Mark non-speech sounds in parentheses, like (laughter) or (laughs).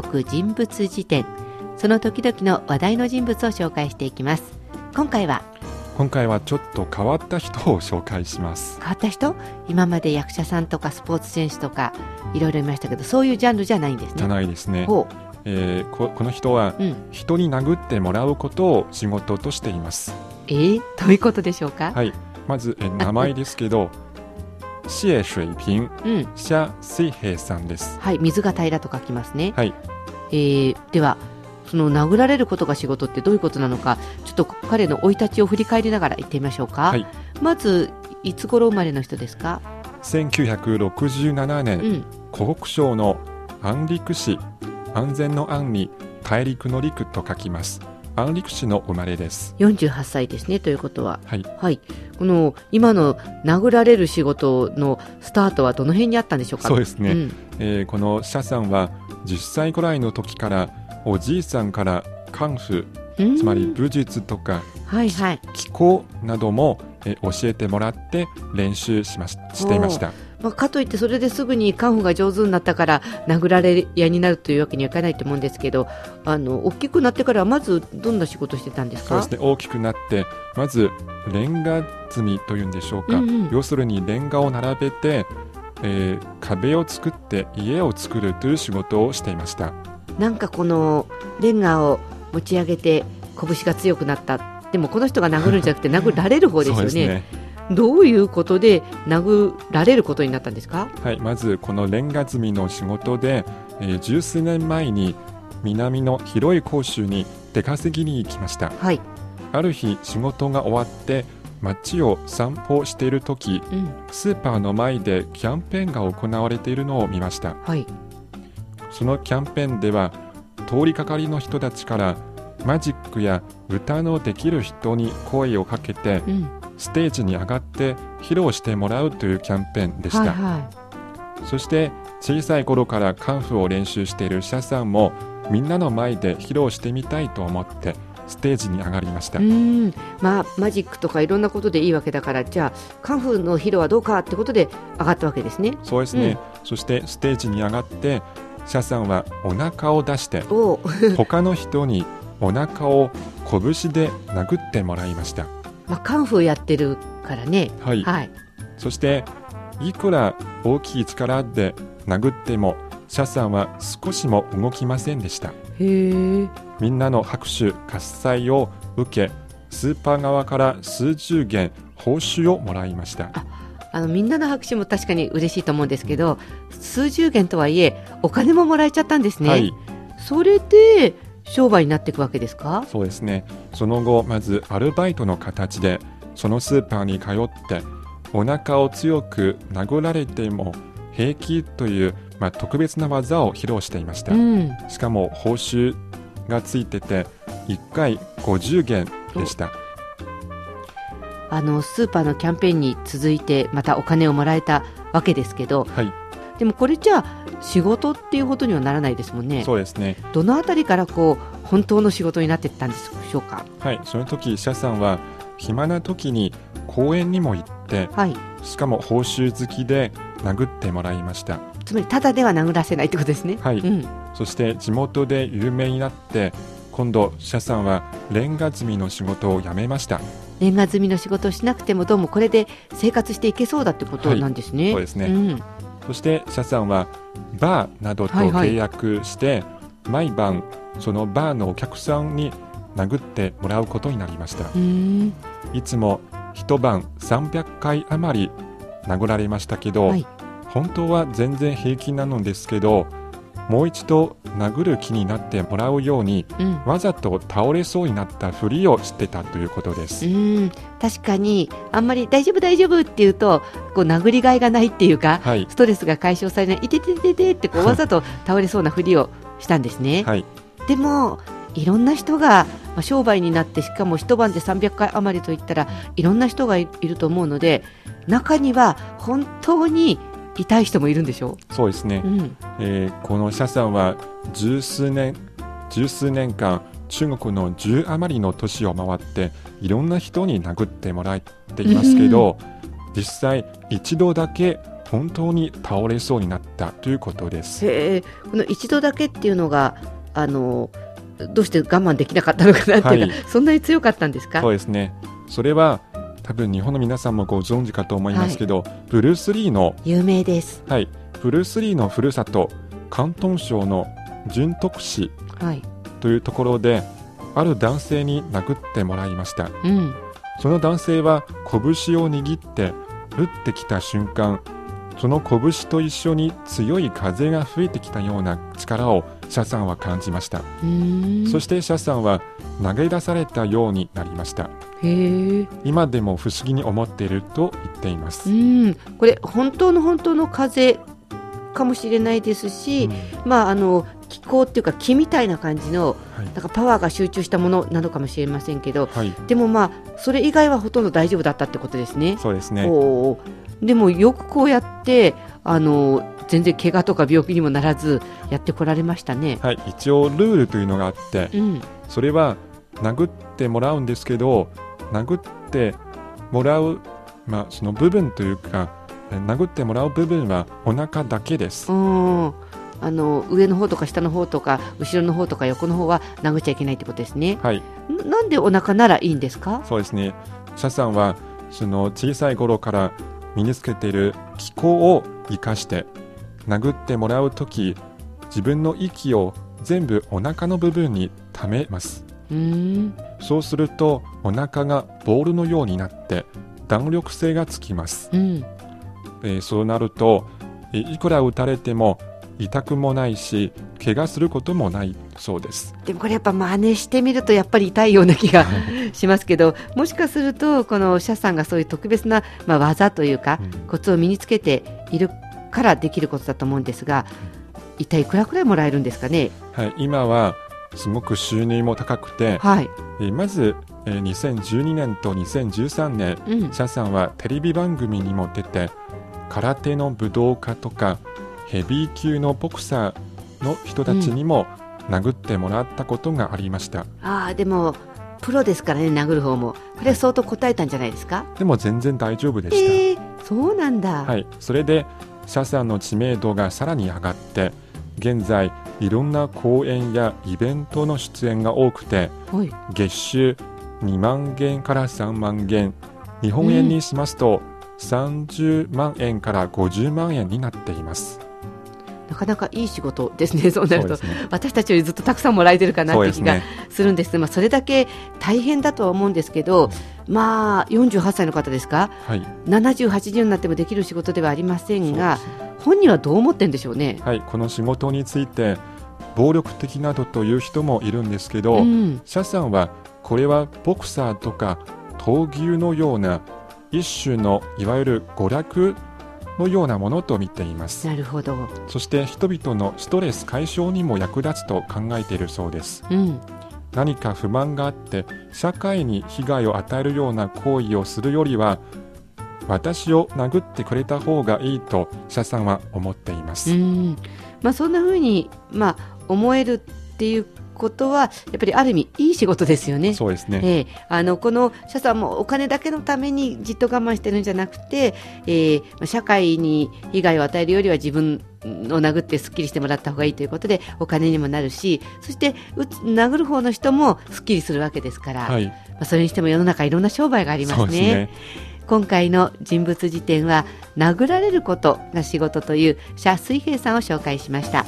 国人物辞典。その時々の話題の人物を紹介していきます。今回は？今回はちょっと変わった人を紹介します。変わった人？今まで役者さんとかスポーツ選手とかいろいろいましたけどそういうジャンルじゃないんですね。じゃないですね、ほえーここの人はう、うん、人に殴ってもらうことを仕事としています。えー、どういうことでしょうか、はい。まず、えー名前ですけど (laughs) 謝水平うん。謝水平さんです。はい水が平らと書きますね、はい。えーではその殴られることが仕事ってどういうことなのかちょっと彼の生い立ちを振り返りながら言ってみましょうか、はい。まずいつ頃生まれの人ですか？1967年、うん。湖北省の安陸市安全の安に大陸の陸と書きます安陸市の生まれです。48歳ですねということは。はい。はい。この今の殴られる仕事のスタートはどの辺にあったんでしょうか？そうですね、ん。えーこの謝さんは10歳くらいの時からおじいさんからカンフうん。つまり武術とかはいはい。気候なども、えー教えてもらって練習しまししていましたまあ、かといってそれですぐにカンフーが上手になったから殴られ屋になるというわけにはいかないと思うんですけどあの大きくなってからはまずどんな仕事してたんですか？そうですね。大きくなってまずレンガ積みというんでしょうか、うんうん。要するにレンガを並べて、えー壁を作って家を作るという仕事をしていました。なんかこのレンガを持ち上げて拳が強くなった。でもこの人が殴るんじゃなくて殴られる方ですよそうねですねどういうことで殴られることになったんですか？はい、まずこのレンガ積みの仕事で、えー十数年前に南の広い甲州に出稼ぎに行きました。はい、ある日仕事が終わって街を散歩している時うん。スーパーの前でキャンペーンが行われているのを見ました。はい、そのキャンペーンでは通りかかりの人たちからマジックや歌のできる人に声をかけてうんステージに上がって披露してもらうというキャンペーンでした、はいはそして小さい頃からカンフーを練習しているシャさんもみんなの前で披露してみたいと思ってステージに上がりました、い、うん。まあマジックとかいろんなことでいいわけだからじゃあカンフーの披露はどうかってことで上がったわけですね。そうですね、そしてステージに上がってシャさんはお腹を出して他の人にお腹を拳で殴ってもらいましたまあ、カンフーやってるからね。はい、はい。そしていくら大きい力で殴ってもシャさんは少しも動きませんでした。へえみんなの拍手喝采を受けスーパー側から数十元報酬をもらいました。あのみんなの拍手も確かに嬉しいと思うんですけど数十元とはいえお金ももらえちゃったんですね、はい。それで商売になっていくわけですか？そうですね。その後まずアルバイトの形でそのスーパーに通ってお腹を強く殴られても平気という、まあ、特別な技を披露していました、うん。しかも報酬がついてて1回50元でした。あのスーパーのキャンペーンに続いてまたお金をもらえたわけですけどはいでもこれじゃあ仕事っていうことにはならないですもんね。そうですね。どのあたりからこう本当の仕事になっていったんでしょうかはい。その時シャさんは暇な時に公園にも行ってはい。しかも報酬好きで殴ってもらいました。つまりただでは殴らせないってことですね。はい。うん、そして地元で有名になって今度シャさんはレンガ積みの仕事を辞めました。レンガ積みの仕事をしなくてもどうもこれで生活していけそうだってことなんですね、そうですね。んそしてシャさんはバーなどとはいはい。契約して、毎晩そのバーのお客さんに殴ってもらうことになりました。いつも一晩300回余り殴られましたけど、はい。本当は全然平気なのですけどもう一度殴る気になってもらうようにうん。わざと倒れそうになったふりをしてたということです、うん。確かにあんまり大丈夫大丈夫って言うとこう殴りがいがないっていうかはい。ストレスが解消されないいててててってこうわざと倒れそうなふりをしたんですね、はい。でもいろんな人がまあ商売になってしかも一晩で300回余りといったらいろんな人がいいると思うので中には本当に痛い人もいるんでしょ？そうですね。う、、うん、えーこのシャさんは十数年十数年間中国の10余りの都市を回っていろんな人に殴ってもらっていますけど、実際一度だけ本当に倒れそうになったということです。へえこの一度だけっていうのがあのどうして我慢できなかったのかなっていうか、はい。そんなに強かったんですか？そうですね。それは多分日本の皆さんもご存知かと思いますけど、ブルース・リーの、有名です。はい、ブルース・リーのふるさと、広東省の準徳市はい。というところで、ある男性に殴ってもらいました。うん。その男性は拳を握って打ってきた瞬間その拳と一緒に強い風が吹いてきたような力をシャさんは感じました。そしてシャさんは投げ出されたようになりました。今でも不思議に思っていると言っています、うん。これ本当の本当の風かもしれないですし、うんまああの気候っていうか気みたいな感じのはいなんかパワーが集中したものなのかもしれませんけど、はい、でもまあそれ以外はほとんど大丈夫だったってことですね。そうですねでもよくこうやってあの全然怪我とか病気にもならずやってこられましたね。はい、一応ルールというのがあってうん。それは殴ってもらうんですけど殴ってもらう、まあ、その部分というかえ殴ってもらう部分はお腹だけですうん。あの上の方とか下の方とか後ろの方とか横の方は殴っちゃいけないってことですね。はいななんでお腹ならいいんですか？そうですねシャさんはその小さい頃から身につけている気候を生かして殴ってもらうとき自分の息を全部お腹の部分に溜めますうーん。そうするとお腹がボールのようになって弾力性がつきます。うん。えーそうなると、えーいくら打たれても痛くもないし怪我することもないそうです。でもこれやっぱ真似してみるとやっぱり痛いような気がしますけど、もしかするとこのシャさんがそういう特別なまあ技というかうん。コツを身につけているからできることだと思うんですが、一体いくらくらいもらえるんですかね？はい、今はすごく収入も高くて、はい。えーまず、えー2012年と2013年うん。シャさんはテレビ番組にも出て空手の武道家とかヘビー級のボクサーの人たちにも殴ってもらったことがありました、ああでもプロですからね殴る方もこれ相当答えたんじゃないですか？でも全然大丈夫でした、えー、そうなんだ。はい、それでシャさんの知名度がさらに上がって現在いろんな講演やイベントの出演が多くてはい。月収2万元から3万元。日本円にしますと、30万円から50万円になっています。なかなかいい仕事ですね。そうなると。ね。私たちよりずっとたくさんもらえてるかなって気がするんです。まあ、それだけ大変だとは思うんですけど、まあ48歳の方ですか？はい。70、80になってもできる仕事ではありませんが本人はどう思ってんでしょうね。はい、この仕事について暴力的などという人もいるんですけど、うん、シャさんはこれはボクサーとか闘牛のような一種のいわゆる娯楽のようなものと見ています。なるほど、そして人々のストレス解消にも役立つと考えているそうです。うん、何か不満があって社会に被害を与えるような行為をするよりは私を殴ってくれた方がいいとシャさんは思っています、うん。まあ、そんな風にまあ思えるっていうことはやっぱりある意味いい仕事ですよね。そうですね、ええ。あのこの社さんもお金だけのためにじっと我慢してるんじゃなくて、ええ。まあ社会に被害を与えるよりは自分を殴ってすっきりしてもらった方がいいということでお金にもなるしそしてうつ殴る方の人もすっきりするわけですから、はい。まあ、それにしても世の中いろんな商売がありますそうですね今回の人物辞典は殴られることが仕事という謝水平さんを紹介しました。